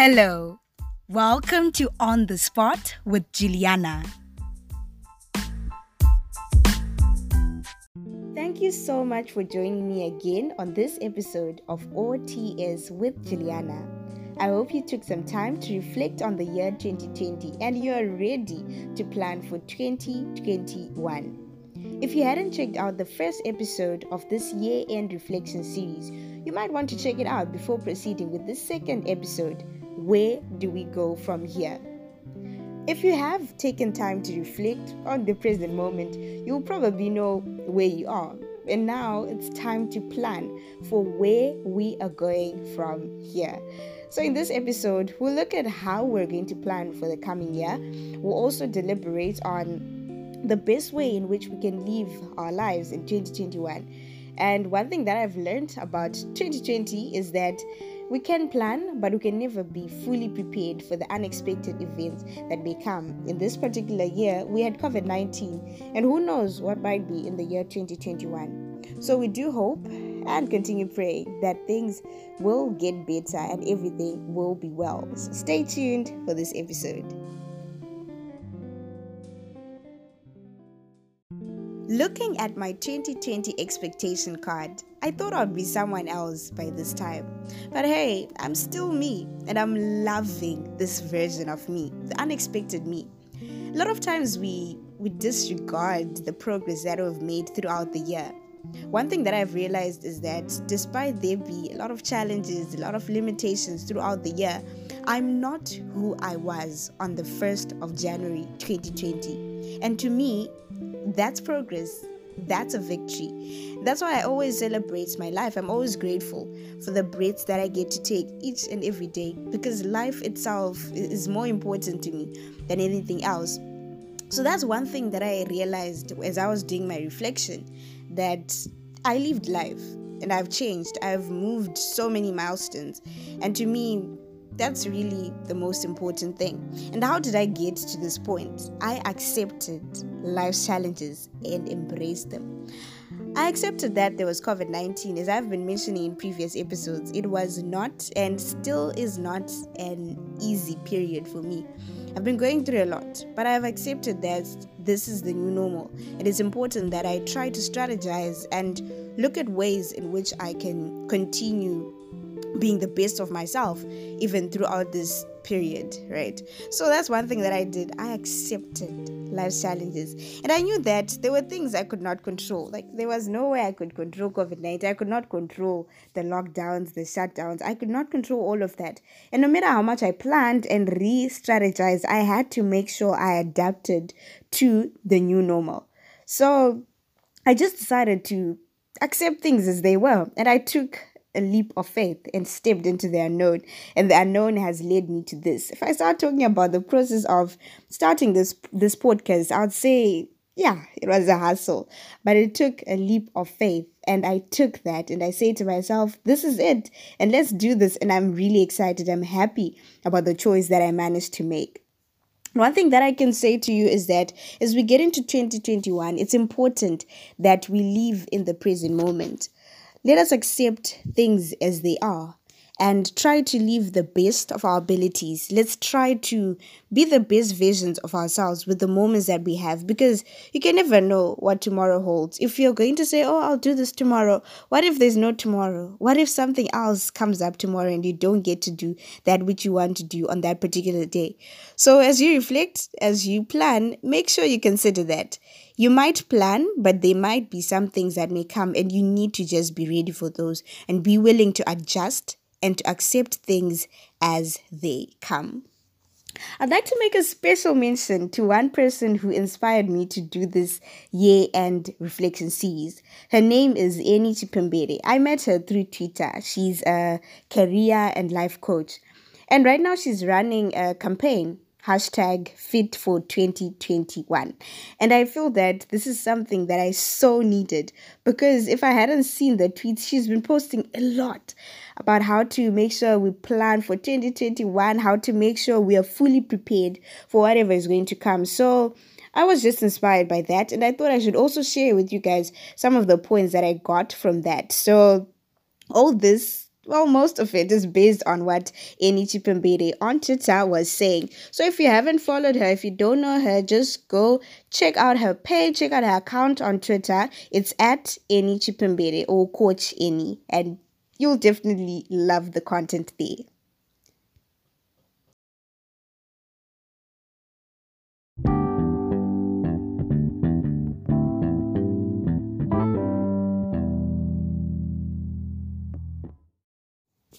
Hello, welcome to On the Spot with Juliana. Thank you so much for joining me again on this episode of OTS with Juliana. I hope you took some time to reflect on the year 2020 and you are ready to plan for 2021. If you hadn't checked out the first episode of this year end reflection series, you might want to check it out before proceeding with this second episode Where do we go from here? If you have taken time to reflect on the present moment, you'll probably know where you are. And now it's time to plan for where we are going from here. So, in this episode, we'll look at how we're going to plan for the coming year. We'll also deliberate on the best way in which we can live our lives in 2021. And one thing that I've learned about 2020 is that we can plan, but we can never be fully prepared for the unexpected events that may come. In this particular year, we had COVID 19, and who knows what might be in the year 2021. So we do hope and continue praying that things will get better and everything will be well. So stay tuned for this episode. Looking at my 2020 expectation card, I thought I'd be someone else by this time. But hey, I'm still me, and I'm loving this version of me, the unexpected me. A lot of times we we disregard the progress that we've made throughout the year. One thing that I've realized is that despite there be a lot of challenges, a lot of limitations throughout the year, I'm not who I was on the 1st of January 2020. And to me, that's progress. That's a victory. That's why I always celebrate my life. I'm always grateful for the breaths that I get to take each and every day because life itself is more important to me than anything else. So that's one thing that I realized as I was doing my reflection that I lived life and I've changed. I've moved so many milestones. And to me, that's really the most important thing. And how did I get to this point? I accepted life's challenges and embraced them. I accepted that there was COVID 19. As I've been mentioning in previous episodes, it was not and still is not an easy period for me. I've been going through a lot, but I've accepted that this is the new normal. It is important that I try to strategize and look at ways in which I can continue being the best of myself even throughout this period, right? So that's one thing that I did. I accepted life's challenges. And I knew that there were things I could not control. Like there was no way I could control COVID 19. I could not control the lockdowns, the shutdowns. I could not control all of that. And no matter how much I planned and re strategized, I had to make sure I adapted to the new normal. So I just decided to accept things as they were. And I took a leap of faith and stepped into the unknown. And the unknown has led me to this. If I start talking about the process of starting this this podcast, I'd say, yeah, it was a hustle. But it took a leap of faith. And I took that and I say to myself, this is it. And let's do this. And I'm really excited. I'm happy about the choice that I managed to make. One thing that I can say to you is that as we get into 2021, it's important that we live in the present moment. Let us accept things as they are and try to live the best of our abilities. Let's try to be the best versions of ourselves with the moments that we have because you can never know what tomorrow holds. If you're going to say, Oh, I'll do this tomorrow, what if there's no tomorrow? What if something else comes up tomorrow and you don't get to do that which you want to do on that particular day? So, as you reflect, as you plan, make sure you consider that. You might plan, but there might be some things that may come, and you need to just be ready for those and be willing to adjust and to accept things as they come. I'd like to make a special mention to one person who inspired me to do this year end reflection series. Her name is Annie Chipembere. I met her through Twitter. She's a career and life coach. And right now she's running a campaign hashtag fit for 2021 and i feel that this is something that i so needed because if i hadn't seen the tweets she's been posting a lot about how to make sure we plan for 2021 how to make sure we are fully prepared for whatever is going to come so I was just inspired by that, and I thought I should also share with you guys some of the points that I got from that. So, all this well, most of it is based on what Annie Chipembere on Twitter was saying. So if you haven't followed her, if you don't know her, just go check out her page, check out her account on Twitter. It's at Annie Chipembere or Coach Annie, and you'll definitely love the content there.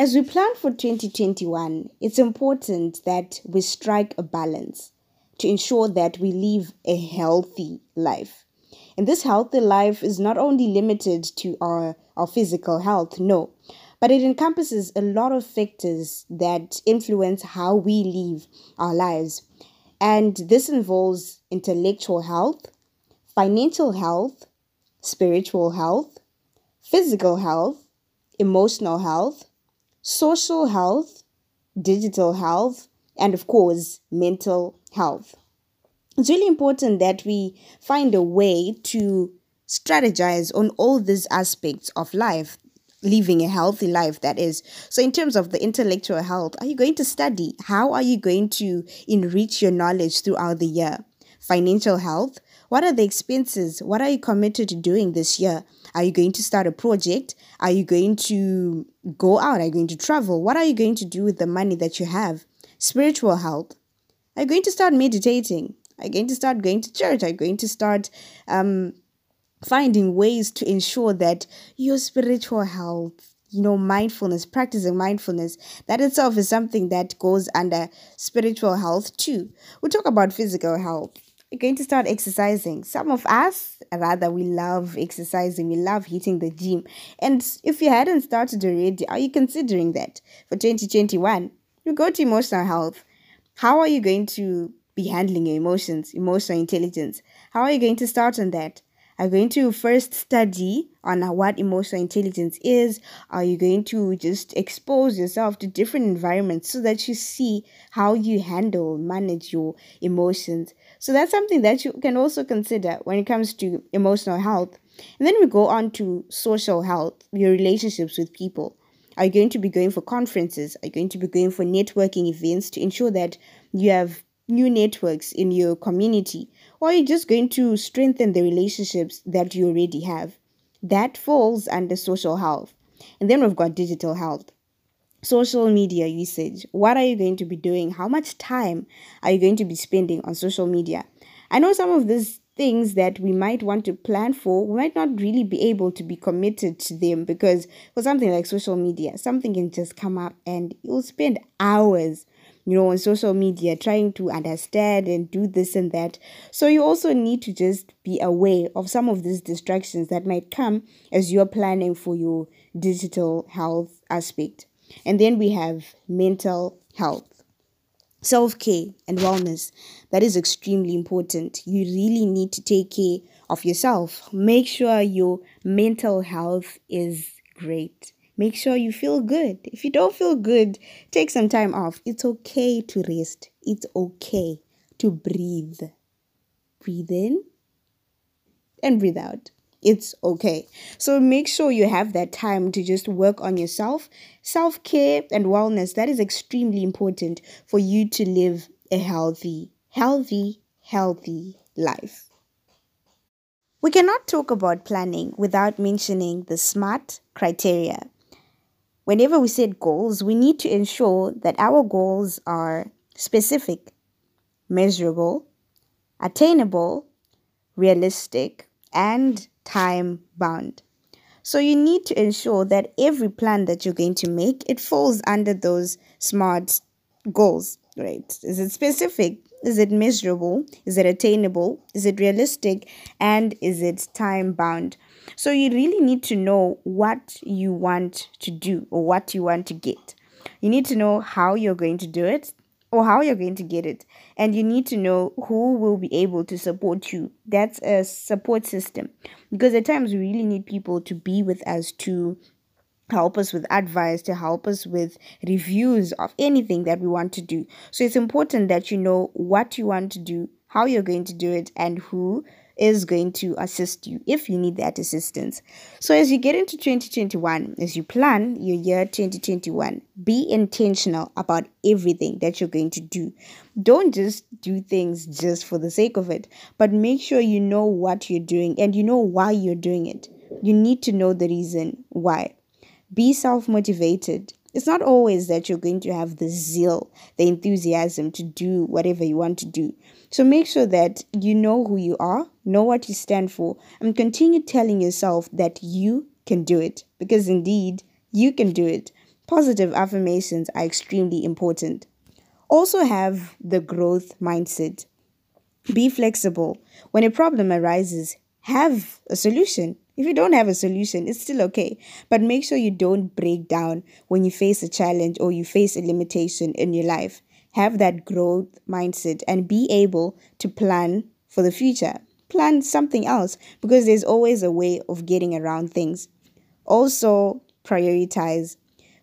As we plan for 2021, it's important that we strike a balance to ensure that we live a healthy life. And this healthy life is not only limited to our, our physical health, no, but it encompasses a lot of factors that influence how we live our lives. And this involves intellectual health, financial health, spiritual health, physical health, emotional health, social health, digital health, and of course, mental health. It's really important that we find a way to strategize on all these aspects of life, living a healthy life, that is. So, in terms of the intellectual health, are you going to study? How are you going to enrich your knowledge throughout the year? Financial health, what are the expenses? What are you committed to doing this year? Are you going to start a project? Are you going to go out? Are you going to travel? What are you going to do with the money that you have? Spiritual health. Are you going to start meditating? Are you going to start going to church? Are you going to start um, finding ways to ensure that your spiritual health, you know, mindfulness, practicing mindfulness, that itself is something that goes under spiritual health too. We talk about physical health you're going to start exercising. Some of us, rather, we love exercising, we love hitting the gym. And if you hadn't started already, are you considering that for 2021? You go to emotional health. How are you going to be handling your emotions, emotional intelligence? How are you going to start on that? Are going to first study on what emotional intelligence is? Are you going to just expose yourself to different environments so that you see how you handle, manage your emotions? So that's something that you can also consider when it comes to emotional health. And then we go on to social health, your relationships with people. Are you going to be going for conferences? Are you going to be going for networking events to ensure that you have new networks in your community? Or you're just going to strengthen the relationships that you already have? That falls under social health. And then we've got digital health social media usage. What are you going to be doing? How much time are you going to be spending on social media? I know some of these things that we might want to plan for, we might not really be able to be committed to them because for something like social media, something can just come up and you'll spend hours you know, on social media, trying to understand and do this and that. So you also need to just be aware of some of these distractions that might come as you're planning for your digital health aspect. And then we have mental health. Self care and wellness. That is extremely important. You really need to take care of yourself. Make sure your mental health is great. Make sure you feel good. If you don't feel good, take some time off. It's okay to rest. It's okay to breathe. Breathe in and breathe out it's okay. So make sure you have that time to just work on yourself. Self care and wellness, that is extremely important for you to live a healthy, healthy, healthy life. We cannot talk about planning without mentioning the SMART criteria. Whenever we set goals, we need to ensure that our goals are specific, measurable, attainable, realistic, and time bound. So you need to ensure that every plan that you're going to make it falls under those smart goals, right? Is it specific? Is it measurable? Is it attainable? Is it realistic? And is it time bound? So you really need to know what you want to do or what you want to get. You need to know how you're going to do it or how you're going to get it. And you need to know who will be able to support you. That's a support system. Because at times we really need people to be with us to help us with advice, to help us with reviews of anything that we want to do. So it's important that you know what you want to do, how you're going to do it, and who is going to assist you if you need that assistance. So, as you get into 2021, as you plan your year 2021, be intentional about everything that you're going to do. Don't just do things just for the sake of it, but make sure you know what you're doing and you know why you're doing it. You need to know the reason why. Be self motivated. It's not always that you're going to have the zeal, the enthusiasm to do whatever you want to do. So make sure that you know who you are, know what you stand for, and continue telling yourself that you can do it because indeed you can do it. Positive affirmations are extremely important. Also, have the growth mindset. Be flexible. When a problem arises, have a solution. If you don't have a solution, it's still okay. But make sure you don't break down when you face a challenge or you face a limitation in your life have that growth mindset and be able to plan for the future. Plan something else because there's always a way of getting around things. Also, prioritize.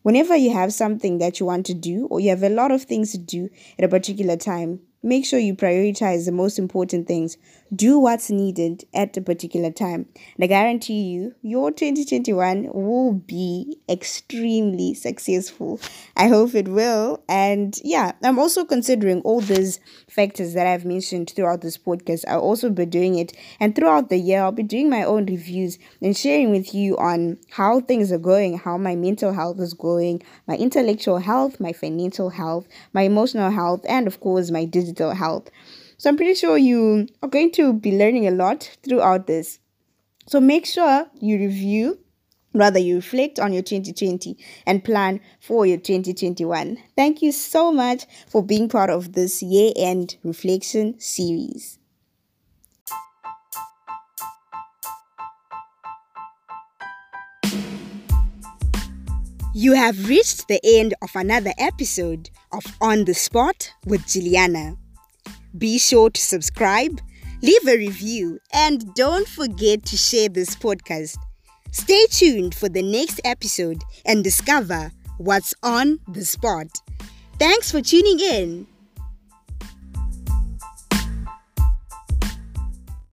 Whenever you have something that you want to do or you have a lot of things to do at a particular time, make sure you prioritize the most important things. Do what's needed at a particular time. And I guarantee you, your 2021 will be extremely successful. I hope it will. And yeah, I'm also considering all these factors that I've mentioned throughout this podcast. I'll also be doing it. And throughout the year, I'll be doing my own reviews and sharing with you on how things are going, how my mental health is going, my intellectual health, my financial health, my emotional health, and of course, my digital health. So I'm pretty sure you are going to be learning a lot throughout this. So make sure you review Rather, you reflect on your 2020 and plan for your 2021. Thank you so much for being part of this year end reflection series. You have reached the end of another episode of On the Spot with Juliana. Be sure to subscribe, leave a review, and don't forget to share this podcast Stay tuned for the next episode and discover what's on the spot. Thanks for tuning in.